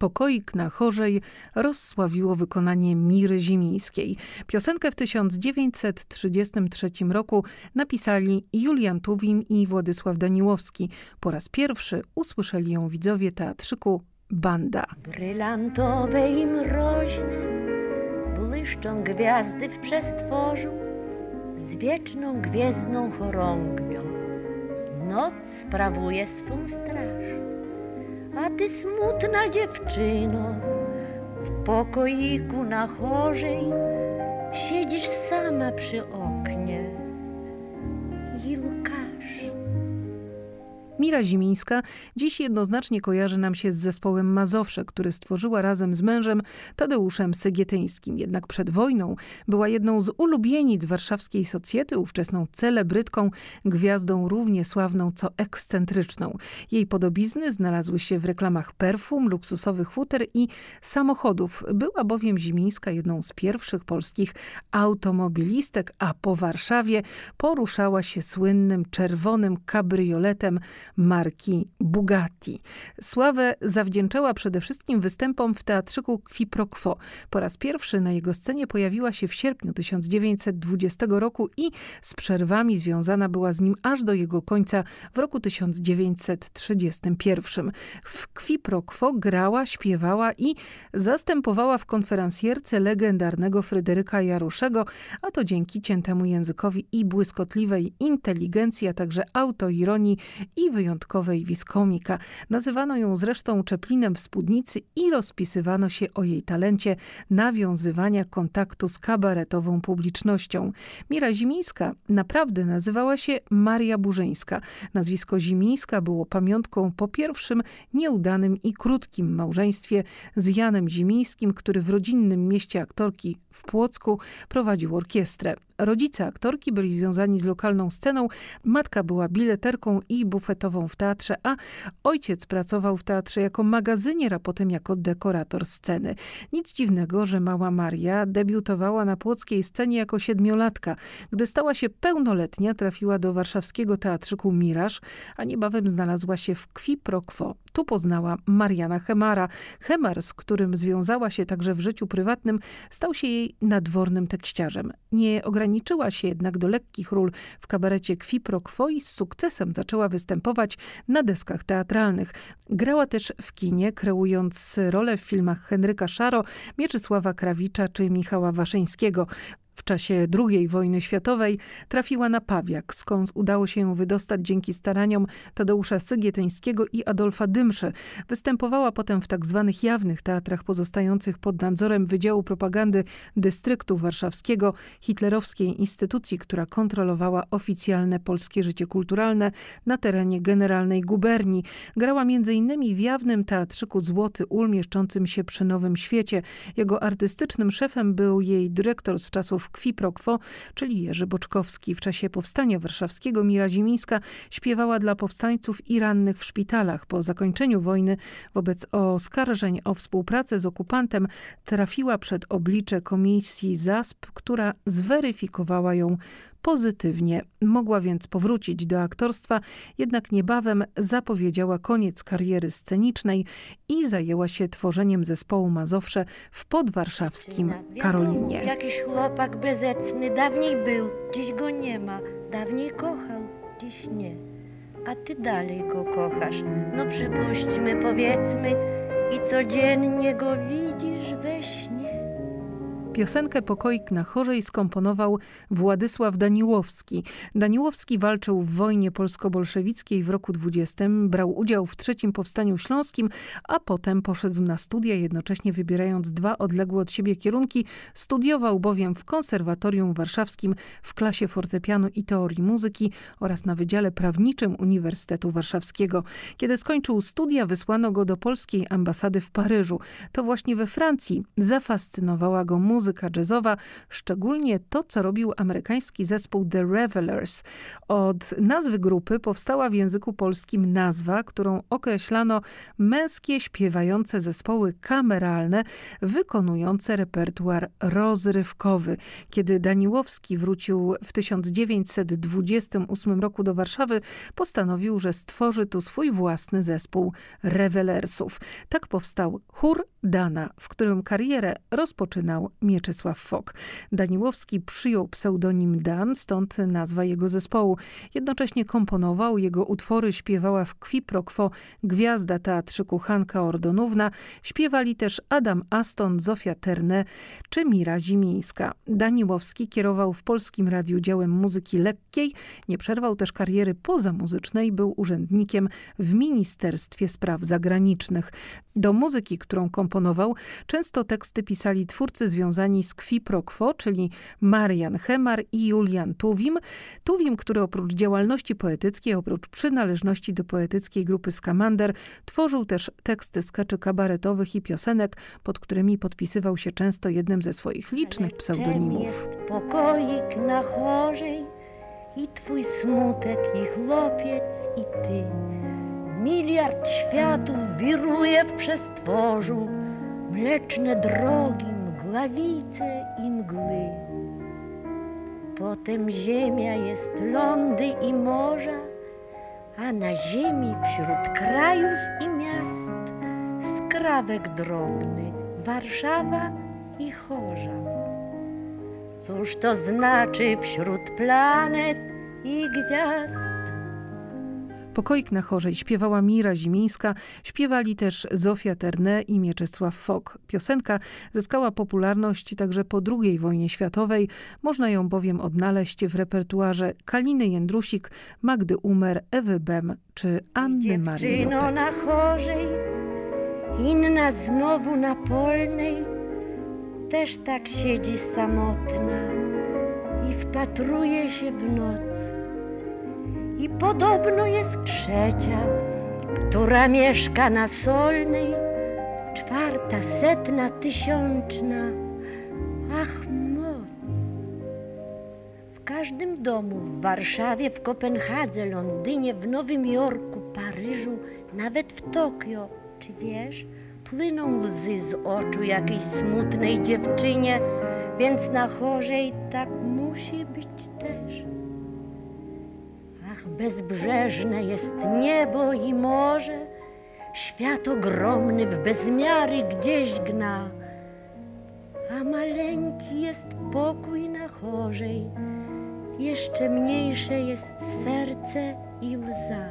Pokoik na chorzej rozsławiło wykonanie Miry Zimińskiej. Piosenkę w 1933 roku napisali Julian Tuwim i Władysław Daniłowski. Po raz pierwszy usłyszeli ją widzowie teatrzyku Banda. Brylantowe i mroźne błyszczą gwiazdy w przestworzu z wieczną gwiezdną chorągwią. Noc sprawuje swą straż a ty smutna dziewczyno, w pokoiku na chorzej siedzisz sama przy oknie Mira Zimińska dziś jednoznacznie kojarzy nam się z zespołem Mazowsze, który stworzyła razem z mężem Tadeuszem Sygietyńskim. Jednak przed wojną była jedną z ulubienic warszawskiej socjety, ówczesną celebrytką, gwiazdą równie sławną co ekscentryczną. Jej podobizny znalazły się w reklamach perfum, luksusowych futer i samochodów. Była bowiem Zimińska jedną z pierwszych polskich automobilistek, a po Warszawie poruszała się słynnym czerwonym kabrioletem marki Bugatti. Sławę zawdzięczała przede wszystkim występom w teatrzyku Qui Pro Quo. Po raz pierwszy na jego scenie pojawiła się w sierpniu 1920 roku i z przerwami związana była z nim aż do jego końca w roku 1931. W Qui Pro Quo grała, śpiewała i zastępowała w konferencjerce legendarnego Fryderyka Jaruszego, a to dzięki ciętemu językowi i błyskotliwej inteligencji, a także autoironii i wyjątkowej wiskomika. Nazywano ją zresztą Czeplinem w spódnicy i rozpisywano się o jej talencie nawiązywania kontaktu z kabaretową publicznością. Mira Zimińska naprawdę nazywała się Maria Burzyńska. Nazwisko Zimińska było pamiątką po pierwszym nieudanym i krótkim małżeństwie z Janem Zimińskim, który w rodzinnym mieście aktorki w Płocku prowadził orkiestrę. Rodzice aktorki byli związani z lokalną sceną, matka była bileterką i bufetową w teatrze, a ojciec pracował w teatrze jako magazynier, a potem jako dekorator sceny. Nic dziwnego, że mała Maria debiutowała na płockiej scenie jako siedmiolatka. Gdy stała się pełnoletnia, trafiła do warszawskiego teatrzyku Miraż, a niebawem znalazła się w Kwi Pro Quo. Tu poznała Mariana Hemara. Hemar, z którym związała się także w życiu prywatnym, stał się jej nadwornym tekściarzem. Nie ograniczyła się jednak do lekkich ról w kabarecie Kwi Pro Quo i z sukcesem zaczęła występować na deskach teatralnych. Grała też w kinie, kreując role w filmach Henryka Szaro, Mieczysława Krawicza czy Michała Waszyńskiego. W czasie II wojny światowej trafiła na Pawiak, skąd udało się ją wydostać dzięki staraniom Tadeusza Sygietyńskiego i Adolfa Dymszy. Występowała potem w tzw. Tak jawnych teatrach pozostających pod nadzorem Wydziału Propagandy Dystryktu Warszawskiego, hitlerowskiej instytucji, która kontrolowała oficjalne polskie życie kulturalne na terenie Generalnej Guberni. Grała m.in. w jawnym teatrzyku Złoty Ul mieszczącym się przy Nowym Świecie. Jego artystycznym szefem był jej dyrektor z czasów Kwi Pro Quo, czyli Jerzy Boczkowski. W czasie powstania warszawskiego Mira Zimińska śpiewała dla powstańców i rannych w szpitalach. Po zakończeniu wojny wobec oskarżeń o współpracę z okupantem trafiła przed oblicze komisji ZASP, która zweryfikowała ją pozytywnie. Mogła więc powrócić do aktorstwa, jednak niebawem zapowiedziała koniec kariery scenicznej i zajęła się tworzeniem zespołu Mazowsze w podwarszawskim Karolinie. Jakiś chłopak bezecny dawniej był, dziś go nie ma. Dawniej kochał, dziś nie. A ty dalej go kochasz. No przypuśćmy, powiedzmy, i codziennie go widzisz we śnie. Piosenkę Pokoik na chorzej skomponował Władysław Daniłowski. Daniłowski walczył w wojnie polsko-bolszewickiej w roku 20, brał udział w trzecim powstaniu śląskim, a potem poszedł na studia, jednocześnie wybierając dwa odległe od siebie kierunki. Studiował bowiem w Konserwatorium Warszawskim w klasie fortepianu i teorii muzyki oraz na Wydziale Prawniczym Uniwersytetu Warszawskiego. Kiedy skończył studia, wysłano go do polskiej ambasady w Paryżu. To właśnie we Francji zafascynowała go muzyka muzyka jazzowa, szczególnie to, co robił amerykański zespół The Revelers. Od nazwy grupy powstała w języku polskim nazwa, którą określano męskie śpiewające zespoły kameralne wykonujące repertuar rozrywkowy. Kiedy Daniłowski wrócił w 1928 roku do Warszawy, postanowił, że stworzy tu swój własny zespół rewelersów. Tak powstał Chór Dana, w którym karierę rozpoczynał Mieczysław Fok. Daniłowski przyjął pseudonim Dan, stąd nazwa jego zespołu. Jednocześnie komponował, jego utwory śpiewała w kwi pro quo gwiazda teatrzyku Hanka Ordonówna, śpiewali też Adam Aston, Zofia Terne czy Mira Zimińska. Daniłowski kierował w Polskim Radiu działem muzyki lekkiej, nie przerwał też kariery pozamuzycznej, był urzędnikiem w Ministerstwie Spraw Zagranicznych. Do muzyki, którą komponował, często teksty pisali twórcy związani z Kwi Pro Quo, czyli Marian Hemar i Julian Tuwim. Tuwim, który oprócz działalności poetyckiej, oprócz przynależności do poetyckiej grupy Skamander, tworzył też teksty skeczy kabaretowych i piosenek, pod którymi podpisywał się często jednym ze swoich licznych pseudonimów. Jest pokoik na chorzej i twój smutek i chłopiec i ty. Miliard światów wiruje w przestworzu, mleczne drogi, mgławice i mgły. Potem ziemia jest lądy i morza, a na ziemi wśród krajów i miast skrawek drobny, Warszawa i Chorza. Cóż to znaczy wśród planet i gwiazd? Pokoik na chorzej śpiewała Mira Zimińska, śpiewali też Zofia Terne i Mieczysław Fok. Piosenka zyskała popularność także po II wojnie światowej. Można ją bowiem odnaleźć w repertuarze Kaliny Jędrusik, Magdy Umer, Ewy Bem czy Anny Marii Dziewczyno na chorzej, inna znowu na polnej, też tak siedzi samotna i wpatruje się w noc. I podobno jest trzecia, która mieszka na solnej, czwarta, setna, tysiączna. Ach, moc! W każdym domu, w Warszawie, w Kopenhadze, Londynie, w Nowym Jorku, Paryżu, nawet w Tokio, czy wiesz, płyną łzy z oczu jakiejś smutnej dziewczynie, więc na chorzej tak musi być też. Bezbrzeżne jest niebo i morze, świat ogromny w bezmiary gdzieś gna, a maleńki jest pokój na chorzej, jeszcze mniejsze jest serce i łza.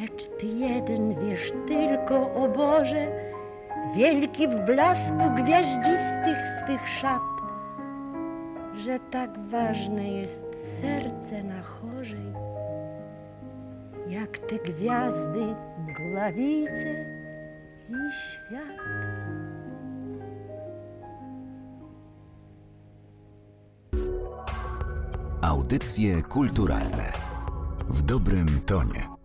Lecz Ty jeden wiesz tylko, o Boże, wielki w blasku gwiaździstych swych szat, że tak ważne jest serce na chorzej, jak te gwiazdy, mgławice i świat. Audycje kulturalne w dobrym tonie.